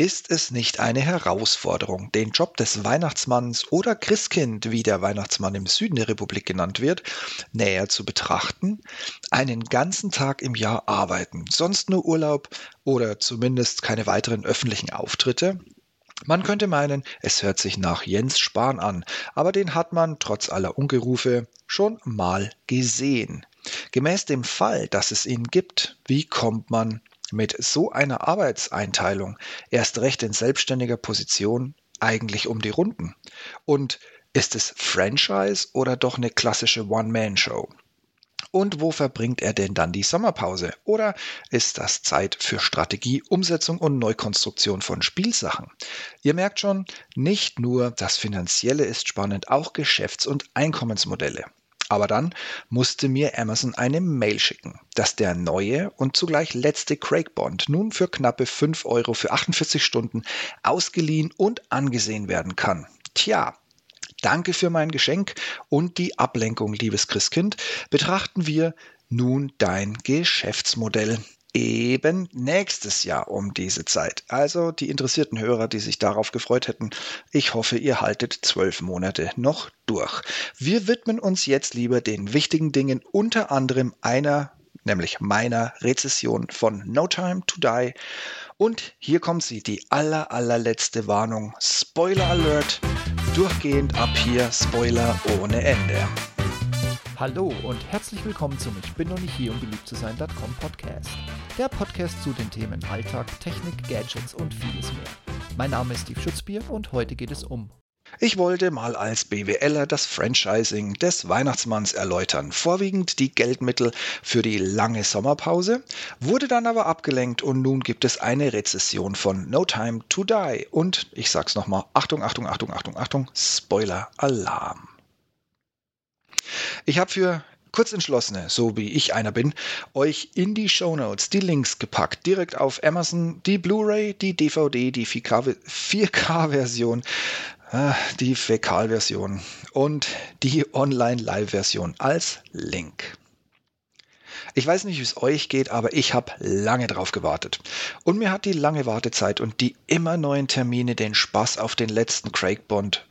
Ist es nicht eine Herausforderung, den Job des Weihnachtsmanns oder Christkind, wie der Weihnachtsmann im Süden der Republik genannt wird, näher zu betrachten? Einen ganzen Tag im Jahr arbeiten, sonst nur Urlaub oder zumindest keine weiteren öffentlichen Auftritte? Man könnte meinen, es hört sich nach Jens Spahn an, aber den hat man trotz aller Ungerufe schon mal gesehen. Gemäß dem Fall, dass es ihn gibt, wie kommt man mit so einer Arbeitseinteilung erst recht in selbstständiger Position eigentlich um die Runden? Und ist es Franchise oder doch eine klassische One-Man-Show? Und wo verbringt er denn dann die Sommerpause? Oder ist das Zeit für Strategie, Umsetzung und Neukonstruktion von Spielsachen? Ihr merkt schon, nicht nur das Finanzielle ist spannend, auch Geschäfts- und Einkommensmodelle. Aber dann musste mir Amazon eine Mail schicken, dass der neue und zugleich letzte Craig Bond nun für knappe 5 Euro für 48 Stunden ausgeliehen und angesehen werden kann. Tja, Danke für mein Geschenk und die Ablenkung, liebes Christkind. Betrachten wir nun dein Geschäftsmodell eben nächstes Jahr um diese Zeit. Also die interessierten Hörer, die sich darauf gefreut hätten, ich hoffe, ihr haltet zwölf Monate noch durch. Wir widmen uns jetzt lieber den wichtigen Dingen, unter anderem einer, nämlich meiner Rezession von No Time to Die. Und hier kommt sie, die aller, allerletzte Warnung. Spoiler Alert, durchgehend ab hier, Spoiler ohne Ende. Hallo und herzlich willkommen zum Ich bin noch nicht hier, um beliebt zu sein.com Podcast. Der Podcast zu den Themen Alltag, Technik, Gadgets und vieles mehr. Mein Name ist Steve Schutzbier und heute geht es um ich wollte mal als BWLer das Franchising des Weihnachtsmanns erläutern, vorwiegend die Geldmittel für die lange Sommerpause, wurde dann aber abgelenkt und nun gibt es eine Rezession von No Time to Die und ich sag's nochmal, Achtung, Achtung, Achtung, Achtung, Achtung, Spoiler Alarm. Ich habe für Kurzentschlossene, so wie ich einer bin, euch in die Show Notes die Links gepackt. Direkt auf Amazon die Blu-ray, die DVD, die 4K-Version, ah, die Fäkalversion und die Online-Live-Version als Link. Ich weiß nicht, wie es euch geht, aber ich habe lange drauf gewartet. Und mir hat die lange Wartezeit und die immer neuen Termine den Spaß auf den letzten Craig Bond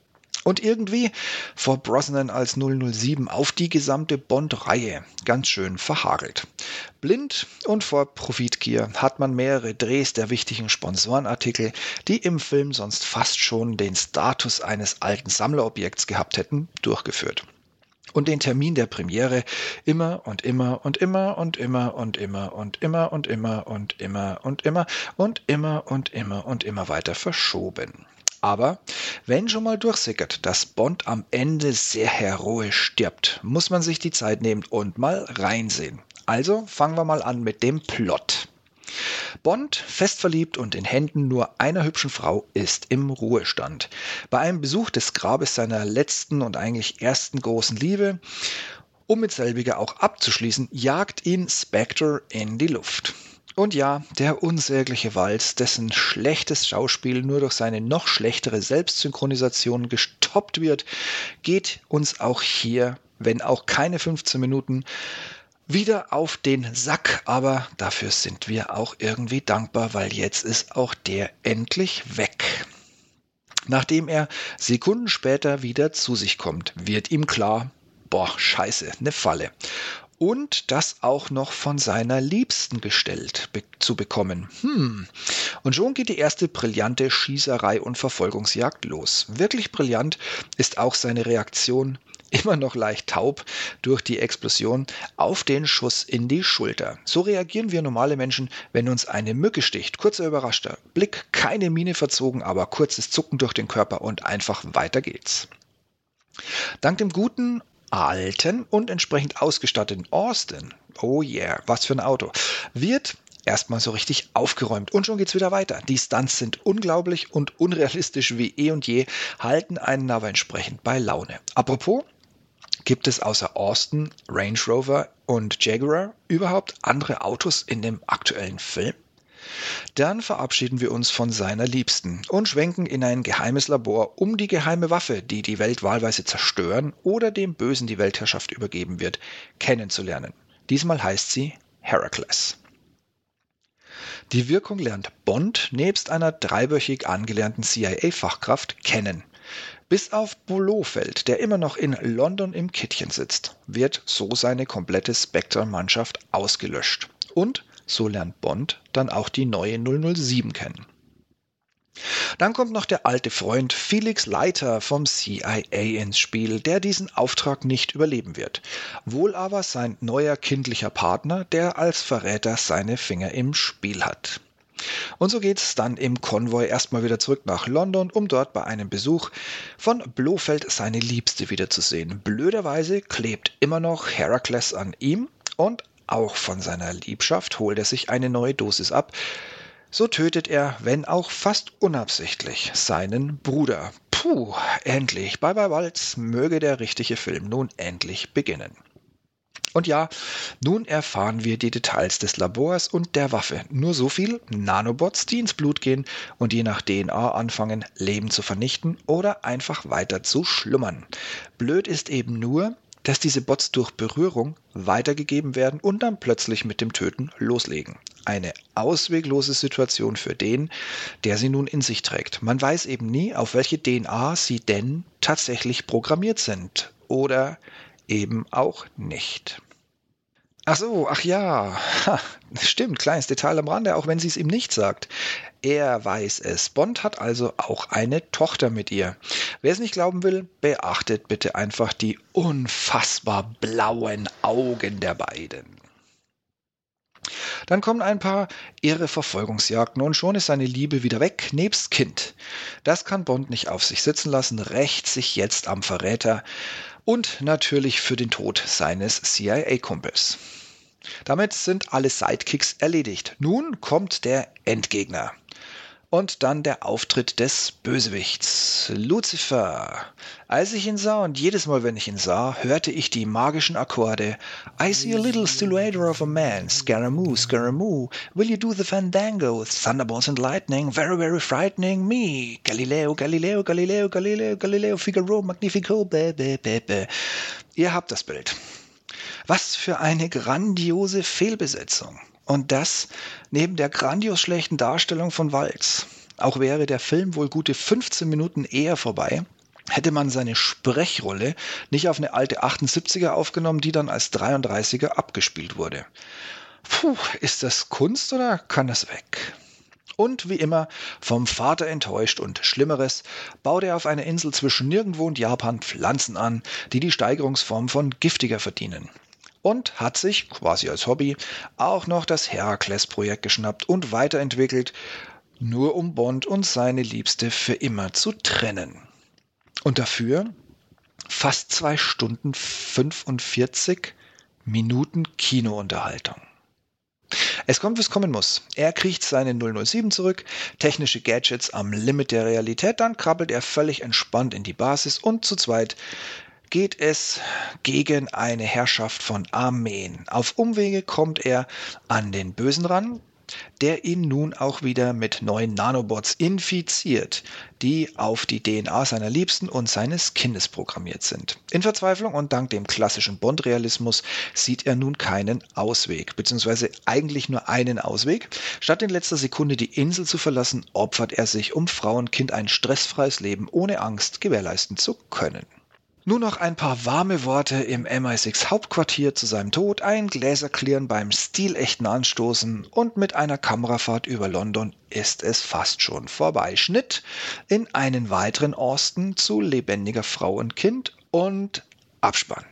und irgendwie vor Brosnan als 007 auf die gesamte Bond-Reihe ganz schön verhagelt. Blind und vor Profitgier hat man mehrere Drehs der wichtigen Sponsorenartikel, die im Film sonst fast schon den Status eines alten Sammlerobjekts gehabt hätten, durchgeführt und den Termin der Premiere immer und immer und immer und immer und immer und immer und immer und immer und immer und immer und immer und immer weiter verschoben. Aber wenn schon mal durchsickert, dass Bond am Ende sehr heroisch stirbt, muss man sich die Zeit nehmen und mal reinsehen. Also fangen wir mal an mit dem Plot. Bond, fest verliebt und in Händen nur einer hübschen Frau, ist im Ruhestand. Bei einem Besuch des Grabes seiner letzten und eigentlich ersten großen Liebe, um mit selbiger auch abzuschließen, jagt ihn Spectre in die Luft. Und ja, der unsägliche Walz, dessen schlechtes Schauspiel nur durch seine noch schlechtere Selbstsynchronisation gestoppt wird, geht uns auch hier, wenn auch keine 15 Minuten, wieder auf den Sack, aber dafür sind wir auch irgendwie dankbar, weil jetzt ist auch der endlich weg. Nachdem er Sekunden später wieder zu sich kommt, wird ihm klar, boah, scheiße, ne Falle und das auch noch von seiner Liebsten gestellt be zu bekommen. Hm. Und schon geht die erste brillante Schießerei und Verfolgungsjagd los. Wirklich brillant ist auch seine Reaktion, immer noch leicht taub durch die Explosion, auf den Schuss in die Schulter. So reagieren wir normale Menschen, wenn uns eine Mücke sticht. Kurzer überraschter Blick, keine Miene verzogen, aber kurzes Zucken durch den Körper und einfach weiter geht's. Dank dem guten alten und entsprechend ausgestatteten Austin, oh yeah, was für ein Auto, wird erstmal so richtig aufgeräumt und schon geht's wieder weiter. Die Stunts sind unglaublich und unrealistisch wie eh und je, halten einen aber entsprechend bei Laune. Apropos, gibt es außer Austin, Range Rover und Jaguar überhaupt andere Autos in dem aktuellen Film? Dann verabschieden wir uns von seiner Liebsten und schwenken in ein geheimes Labor, um die geheime Waffe, die die Welt wahlweise zerstören oder dem Bösen die Weltherrschaft übergeben wird, kennenzulernen. Diesmal heißt sie Heracles. Die Wirkung lernt Bond nebst einer dreiwöchig angelernten CIA-Fachkraft kennen. Bis auf Blofeld, der immer noch in London im Kittchen sitzt, wird so seine komplette Spectre-Mannschaft ausgelöscht. Und so lernt Bond dann auch die neue 007 kennen. Dann kommt noch der alte Freund Felix Leiter vom CIA ins Spiel, der diesen Auftrag nicht überleben wird. Wohl aber sein neuer kindlicher Partner, der als Verräter seine Finger im Spiel hat. Und so geht es dann im Konvoi erstmal wieder zurück nach London, um dort bei einem Besuch von Blofeld seine Liebste wiederzusehen. Blöderweise klebt immer noch Herakles an ihm und auch von seiner Liebschaft holt er sich eine neue Dosis ab. So tötet er, wenn auch fast unabsichtlich, seinen Bruder. Puh, endlich, bye bye Walz, möge der richtige Film nun endlich beginnen. Und ja, nun erfahren wir die Details des Labors und der Waffe. Nur so viel, Nanobots, die ins Blut gehen und je nach DNA anfangen, Leben zu vernichten oder einfach weiter zu schlummern. Blöd ist eben nur, dass diese Bots durch Berührung weitergegeben werden und dann plötzlich mit dem Töten loslegen. Eine ausweglose Situation für den, der sie nun in sich trägt. Man weiß eben nie, auf welche DNA sie denn tatsächlich programmiert sind oder eben auch nicht. Ach so, ach ja, ha, stimmt, kleines Detail am Rande, auch wenn sie es ihm nicht sagt. Er weiß es. Bond hat also auch eine Tochter mit ihr. Wer es nicht glauben will, beachtet bitte einfach die unfassbar blauen Augen der beiden. Dann kommen ein paar irre Verfolgungsjagden und schon ist seine Liebe wieder weg, nebst Kind. Das kann Bond nicht auf sich sitzen lassen, rächt sich jetzt am Verräter und natürlich für den Tod seines CIA-Kumpels. Damit sind alle Sidekicks erledigt. Nun kommt der Endgegner. Und dann der Auftritt des Bösewichts, Lucifer. Als ich ihn sah und jedes Mal, wenn ich ihn sah, hörte ich die magischen Akkorde. I see a little silhouette of a man, Scaramouche, Scaramouche, will you do the fandango? Thunderbolts and lightning, very, very frightening me. Galileo, Galileo, Galileo, Galileo, Galileo, Figaro, Magnifico, be, be, be, be. Ihr habt das Bild. Was für eine grandiose Fehlbesetzung. Und das neben der grandios schlechten Darstellung von Walz. Auch wäre der Film wohl gute 15 Minuten eher vorbei, hätte man seine Sprechrolle nicht auf eine alte 78er aufgenommen, die dann als 33er abgespielt wurde. Puh, ist das Kunst oder kann das weg? Und wie immer, vom Vater enttäuscht und Schlimmeres, baut er auf einer Insel zwischen Nirgendwo und Japan Pflanzen an, die die Steigerungsform von giftiger verdienen und hat sich quasi als Hobby auch noch das Herakles-Projekt geschnappt und weiterentwickelt, nur um Bond und seine Liebste für immer zu trennen. Und dafür fast zwei Stunden 45 Minuten Kinounterhaltung. Es kommt, wie es kommen muss. Er kriegt seine 007 zurück, technische Gadgets am Limit der Realität, dann krabbelt er völlig entspannt in die Basis und zu zweit geht es gegen eine Herrschaft von Armeen. Auf Umwege kommt er an den Bösen ran, der ihn nun auch wieder mit neuen Nanobots infiziert, die auf die DNA seiner Liebsten und seines Kindes programmiert sind. In Verzweiflung und dank dem klassischen Bond-Realismus sieht er nun keinen Ausweg, beziehungsweise eigentlich nur einen Ausweg. Statt in letzter Sekunde die Insel zu verlassen, opfert er sich, um Frau und Kind ein stressfreies Leben ohne Angst gewährleisten zu können. Nur noch ein paar warme Worte im MI6 Hauptquartier zu seinem Tod, ein Gläserklirren beim stilechten Anstoßen und mit einer Kamerafahrt über London ist es fast schon vorbei. Schnitt in einen weiteren Austin zu lebendiger Frau und Kind und Abspann.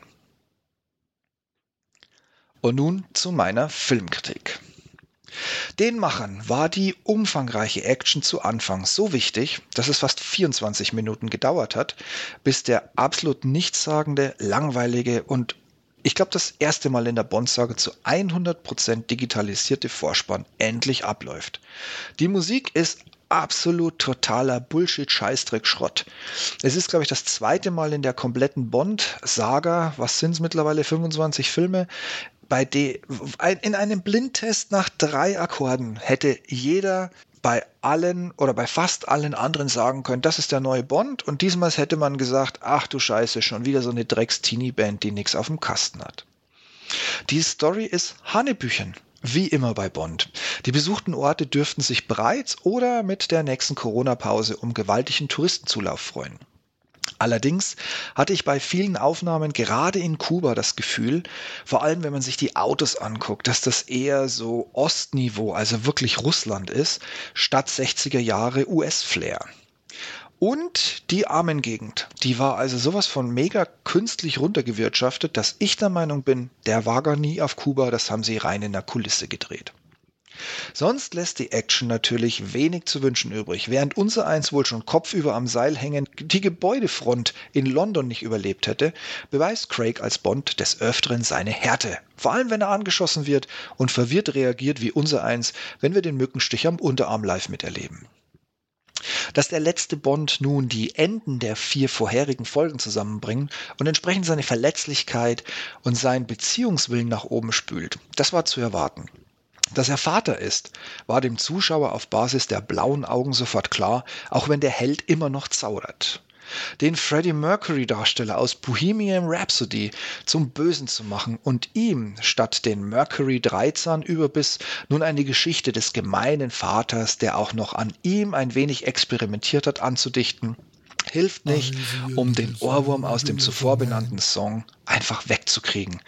Und nun zu meiner Filmkritik. Den Machern war die umfangreiche Action zu Anfang so wichtig, dass es fast 24 Minuten gedauert hat, bis der absolut nichtssagende, langweilige und ich glaube das erste Mal in der Bond-Sage zu 100% digitalisierte Vorspann endlich abläuft. Die Musik ist absolut totaler Bullshit, Scheißdreck, Schrott. Es ist, glaube ich, das zweite Mal in der kompletten Bond-Saga, was sind es mittlerweile, 25 Filme, bei de, in einem Blindtest nach drei Akkorden hätte jeder bei allen oder bei fast allen anderen sagen können, das ist der neue Bond und diesmal hätte man gesagt, ach du Scheiße, schon wieder so eine Drecks-Teenie-Band, die nichts auf dem Kasten hat. Die Story ist Hanebüchen. Wie immer bei Bond. Die besuchten Orte dürften sich bereits oder mit der nächsten Corona-Pause um gewaltigen Touristenzulauf freuen. Allerdings hatte ich bei vielen Aufnahmen gerade in Kuba das Gefühl, vor allem wenn man sich die Autos anguckt, dass das eher so Ostniveau, also wirklich Russland ist, statt 60er Jahre US-Flair. Und die Armengegend, die war also sowas von mega künstlich runtergewirtschaftet, dass ich der Meinung bin, der war gar nie auf Kuba, das haben sie rein in der Kulisse gedreht. Sonst lässt die Action natürlich wenig zu wünschen übrig. Während unser eins wohl schon kopfüber am Seil hängen die Gebäudefront in London nicht überlebt hätte, beweist Craig als Bond des Öfteren seine Härte. Vor allem, wenn er angeschossen wird und verwirrt reagiert wie unser eins, wenn wir den Mückenstich am Unterarm live miterleben. Dass der letzte Bond nun die Enden der vier vorherigen Folgen zusammenbringt und entsprechend seine Verletzlichkeit und seinen Beziehungswillen nach oben spült, das war zu erwarten. Dass er Vater ist, war dem Zuschauer auf Basis der blauen Augen sofort klar, auch wenn der Held immer noch zaudert. Den Freddie Mercury Darsteller aus Bohemian Rhapsody zum Bösen zu machen und ihm statt den Mercury Dreizahn Überbiss nun eine Geschichte des gemeinen Vaters, der auch noch an ihm ein wenig experimentiert hat, anzudichten, hilft nicht, um den Ohrwurm aus dem zuvor benannten Song einfach wegzukriegen.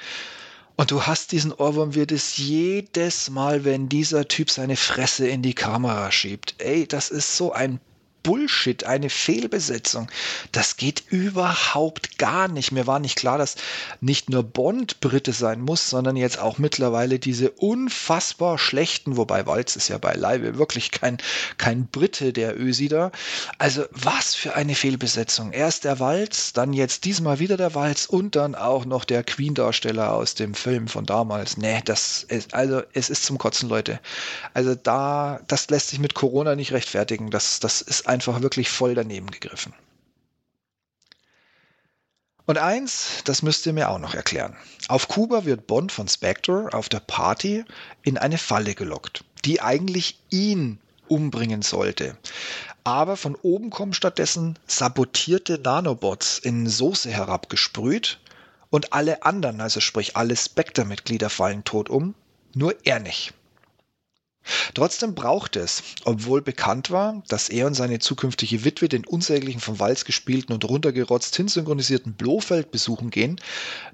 Und du hast diesen Ohrwurm wird es jedes Mal, wenn dieser Typ seine Fresse in die Kamera schiebt. Ey, das ist so ein Bullshit, eine Fehlbesetzung. Das geht überhaupt gar nicht. Mir war nicht klar, dass nicht nur Bond Brite sein muss, sondern jetzt auch mittlerweile diese unfassbar schlechten, wobei Walz ist ja beileibe wirklich kein, kein Brite, der Ösi da. Also was für eine Fehlbesetzung. Erst der Walz, dann jetzt diesmal wieder der Walz und dann auch noch der Queen-Darsteller aus dem Film von damals. Nee, das ist, also es ist zum Kotzen, Leute. Also da, das lässt sich mit Corona nicht rechtfertigen. Das, das ist einfach wirklich voll daneben gegriffen. Und eins, das müsst ihr mir auch noch erklären. Auf Kuba wird Bond von Spectre auf der Party in eine Falle gelockt, die eigentlich ihn umbringen sollte. Aber von oben kommen stattdessen sabotierte Nanobots in Soße herabgesprüht und alle anderen, also sprich alle Spectre-Mitglieder fallen tot um, nur er nicht. Trotzdem braucht es, obwohl bekannt war, dass er und seine zukünftige Witwe den unsäglichen vom Walz gespielten und runtergerotzt hinsynchronisierten Blofeld besuchen gehen,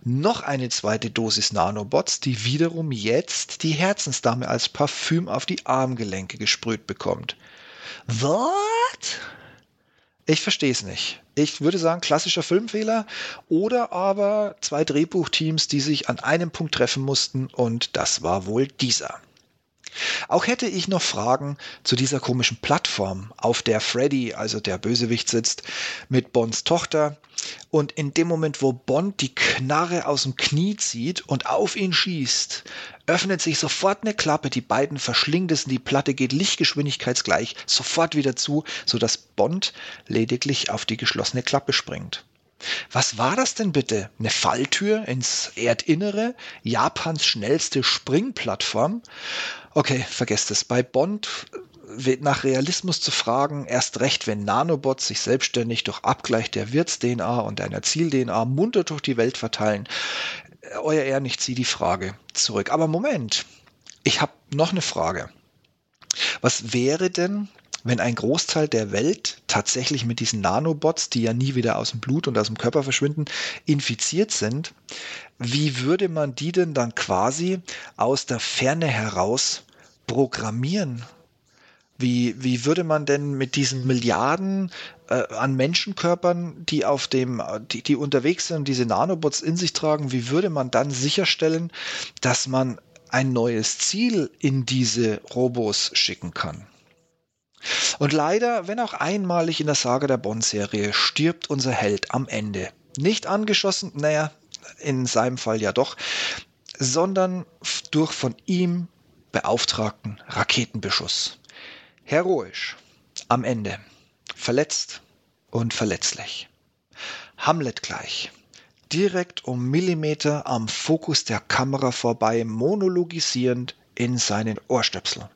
noch eine zweite Dosis Nanobots, die wiederum jetzt die Herzensdame als Parfüm auf die Armgelenke gesprüht bekommt. What? Ich verstehe es nicht. Ich würde sagen, klassischer Filmfehler oder aber zwei Drehbuchteams, die sich an einem Punkt treffen mussten und das war wohl dieser. Auch hätte ich noch Fragen zu dieser komischen Plattform, auf der Freddy, also der Bösewicht, sitzt, mit Bonds Tochter. Und in dem Moment, wo Bond die Knarre aus dem Knie zieht und auf ihn schießt, öffnet sich sofort eine Klappe, die beiden verschlingt es und die Platte geht lichtgeschwindigkeitsgleich sofort wieder zu, sodass Bond lediglich auf die geschlossene Klappe springt. Was war das denn bitte? Eine Falltür ins Erdinnere? Japans schnellste Springplattform? Okay, vergesst es. Bei Bond nach Realismus zu fragen, erst recht, wenn Nanobots sich selbstständig durch Abgleich der Wirts-DNA und einer Ziel-DNA munter durch die Welt verteilen. Euer Ehren, ich ziehe die Frage zurück. Aber Moment, ich habe noch eine Frage. Was wäre denn, wenn ein Großteil der Welt tatsächlich mit diesen Nanobots, die ja nie wieder aus dem Blut und aus dem Körper verschwinden, infiziert sind, wie würde man die denn dann quasi aus der Ferne heraus programmieren? Wie, wie würde man denn mit diesen Milliarden äh, an Menschenkörpern, die auf dem, die, die unterwegs sind, diese Nanobots in sich tragen, wie würde man dann sicherstellen, dass man ein neues Ziel in diese Robos schicken kann? Und leider, wenn auch einmalig in der Sage der Bond-Serie, stirbt unser Held am Ende. Nicht angeschossen, naja, in seinem Fall ja doch, sondern durch von ihm beauftragten Raketenbeschuss. Heroisch, am Ende, verletzt und verletzlich. Hamlet gleich, direkt um Millimeter am Fokus der Kamera vorbei, monologisierend in seinen Ohrstöpsel.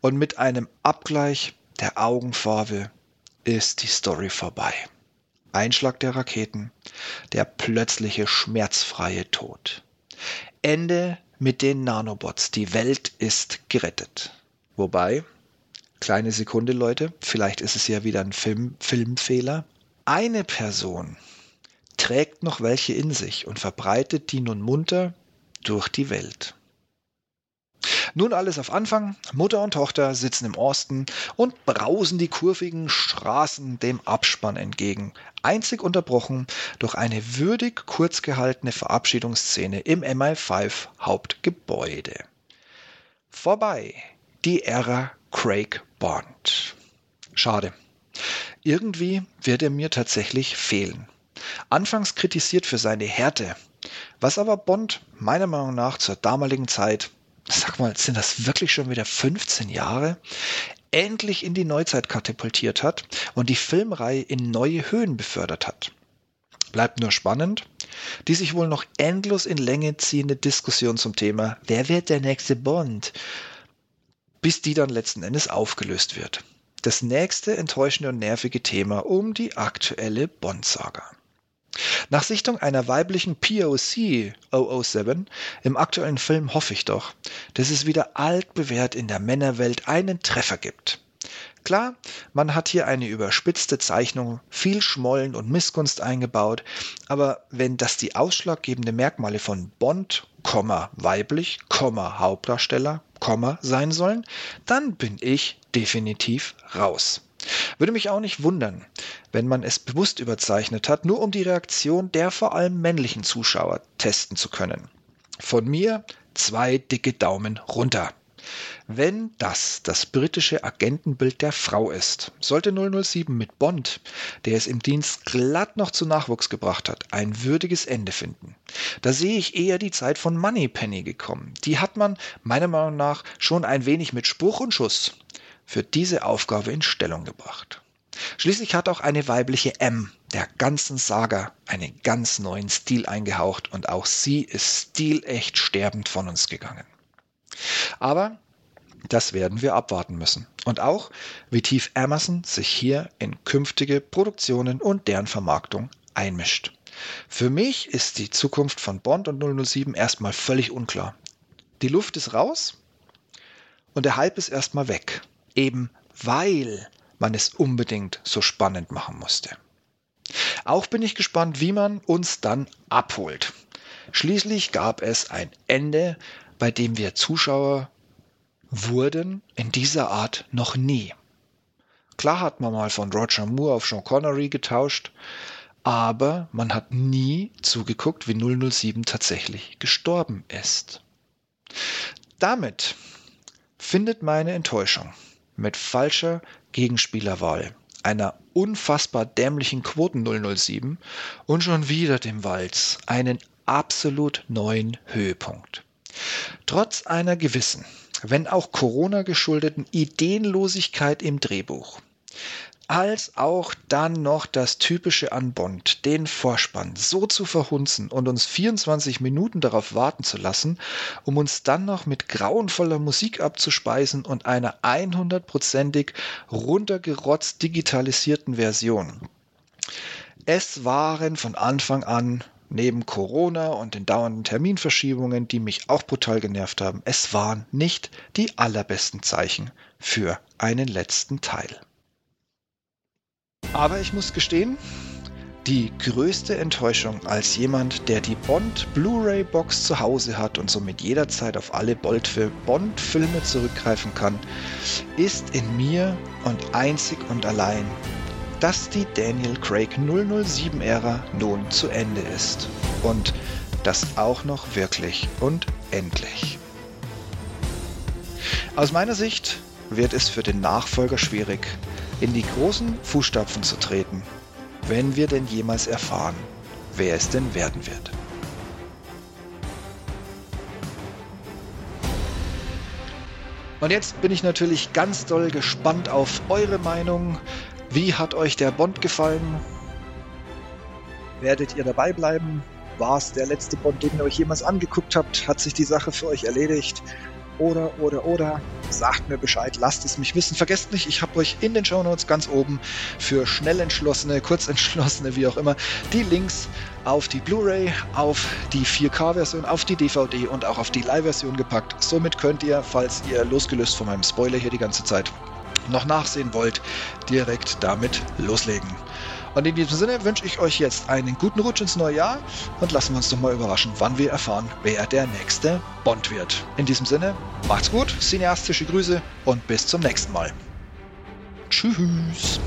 Und mit einem Abgleich der Augenfarbe ist die Story vorbei. Einschlag der Raketen, der plötzliche schmerzfreie Tod. Ende mit den Nanobots. Die Welt ist gerettet. Wobei, kleine Sekunde, Leute, vielleicht ist es ja wieder ein Film, Filmfehler. Eine Person trägt noch welche in sich und verbreitet die nun munter durch die Welt. Nun alles auf Anfang. Mutter und Tochter sitzen im Osten und brausen die kurvigen Straßen dem Abspann entgegen. Einzig unterbrochen durch eine würdig kurz gehaltene Verabschiedungsszene im MI5 Hauptgebäude. Vorbei die Ära Craig Bond. Schade. Irgendwie wird er mir tatsächlich fehlen. Anfangs kritisiert für seine Härte, was aber Bond meiner Meinung nach zur damaligen Zeit sag mal, sind das wirklich schon wieder 15 Jahre, endlich in die Neuzeit katapultiert hat und die Filmreihe in neue Höhen befördert hat. Bleibt nur spannend, die sich wohl noch endlos in Länge ziehende Diskussion zum Thema, wer wird der nächste Bond, bis die dann letzten Endes aufgelöst wird. Das nächste enttäuschende und nervige Thema um die aktuelle Bond-Saga. Nach Sichtung einer weiblichen POC 007 im aktuellen Film hoffe ich doch, dass es wieder altbewährt in der Männerwelt einen Treffer gibt. Klar, man hat hier eine überspitzte Zeichnung, viel Schmollen und Missgunst eingebaut, aber wenn das die ausschlaggebende Merkmale von Bond, weiblich, Hauptdarsteller, sein sollen, dann bin ich definitiv raus. Würde mich auch nicht wundern, wenn man es bewusst überzeichnet hat, nur um die Reaktion der vor allem männlichen Zuschauer testen zu können. Von mir zwei dicke Daumen runter. Wenn das das britische Agentenbild der Frau ist, sollte 007 mit Bond, der es im Dienst glatt noch zu Nachwuchs gebracht hat, ein würdiges Ende finden. Da sehe ich eher die Zeit von Moneypenny gekommen. Die hat man meiner Meinung nach schon ein wenig mit Spruch und Schuss für diese Aufgabe in Stellung gebracht. Schließlich hat auch eine weibliche M der ganzen Saga einen ganz neuen Stil eingehaucht und auch sie ist stilecht sterbend von uns gegangen. Aber das werden wir abwarten müssen. Und auch, wie tief Amazon sich hier in künftige Produktionen und deren Vermarktung einmischt. Für mich ist die Zukunft von Bond und 007 erstmal völlig unklar. Die Luft ist raus und der Hype ist erstmal weg eben weil man es unbedingt so spannend machen musste. Auch bin ich gespannt, wie man uns dann abholt. Schließlich gab es ein Ende, bei dem wir Zuschauer wurden in dieser Art noch nie. Klar hat man mal von Roger Moore auf Sean Connery getauscht, aber man hat nie zugeguckt, wie 007 tatsächlich gestorben ist. Damit findet meine Enttäuschung mit falscher Gegenspielerwahl, einer unfassbar dämlichen Quoten 007 und schon wieder dem Walz einen absolut neuen Höhepunkt. Trotz einer gewissen, wenn auch Corona geschuldeten Ideenlosigkeit im Drehbuch als auch dann noch das Typische an Bond, den Vorspann, so zu verhunzen und uns 24 Minuten darauf warten zu lassen, um uns dann noch mit grauenvoller Musik abzuspeisen und einer 100%ig runtergerotzt digitalisierten Version. Es waren von Anfang an neben Corona und den dauernden Terminverschiebungen, die mich auch brutal genervt haben, es waren nicht die allerbesten Zeichen für einen letzten Teil. Aber ich muss gestehen, die größte Enttäuschung als jemand, der die Bond Blu-ray Box zu Hause hat und somit jederzeit auf alle Bond-Filme zurückgreifen kann, ist in mir und einzig und allein, dass die Daniel Craig 007-Ära nun zu Ende ist. Und das auch noch wirklich und endlich. Aus meiner Sicht wird es für den Nachfolger schwierig, in die großen Fußstapfen zu treten, wenn wir denn jemals erfahren, wer es denn werden wird. Und jetzt bin ich natürlich ganz doll gespannt auf eure Meinung. Wie hat euch der Bond gefallen? Werdet ihr dabei bleiben? War es der letzte Bond, den ihr euch jemals angeguckt habt? Hat sich die Sache für euch erledigt? Oder, oder, oder, sagt mir Bescheid, lasst es mich wissen. Vergesst nicht, ich habe euch in den Show Notes ganz oben für schnell entschlossene, kurz entschlossene, wie auch immer, die Links auf die Blu-ray, auf die 4K-Version, auf die DVD und auch auf die Live-Version gepackt. Somit könnt ihr, falls ihr losgelöst von meinem Spoiler hier die ganze Zeit noch nachsehen wollt, direkt damit loslegen. Und in diesem Sinne wünsche ich euch jetzt einen guten Rutsch ins neue Jahr und lassen wir uns doch mal überraschen, wann wir erfahren, wer der nächste Bond wird. In diesem Sinne, macht's gut, cineastische Grüße und bis zum nächsten Mal. Tschüss.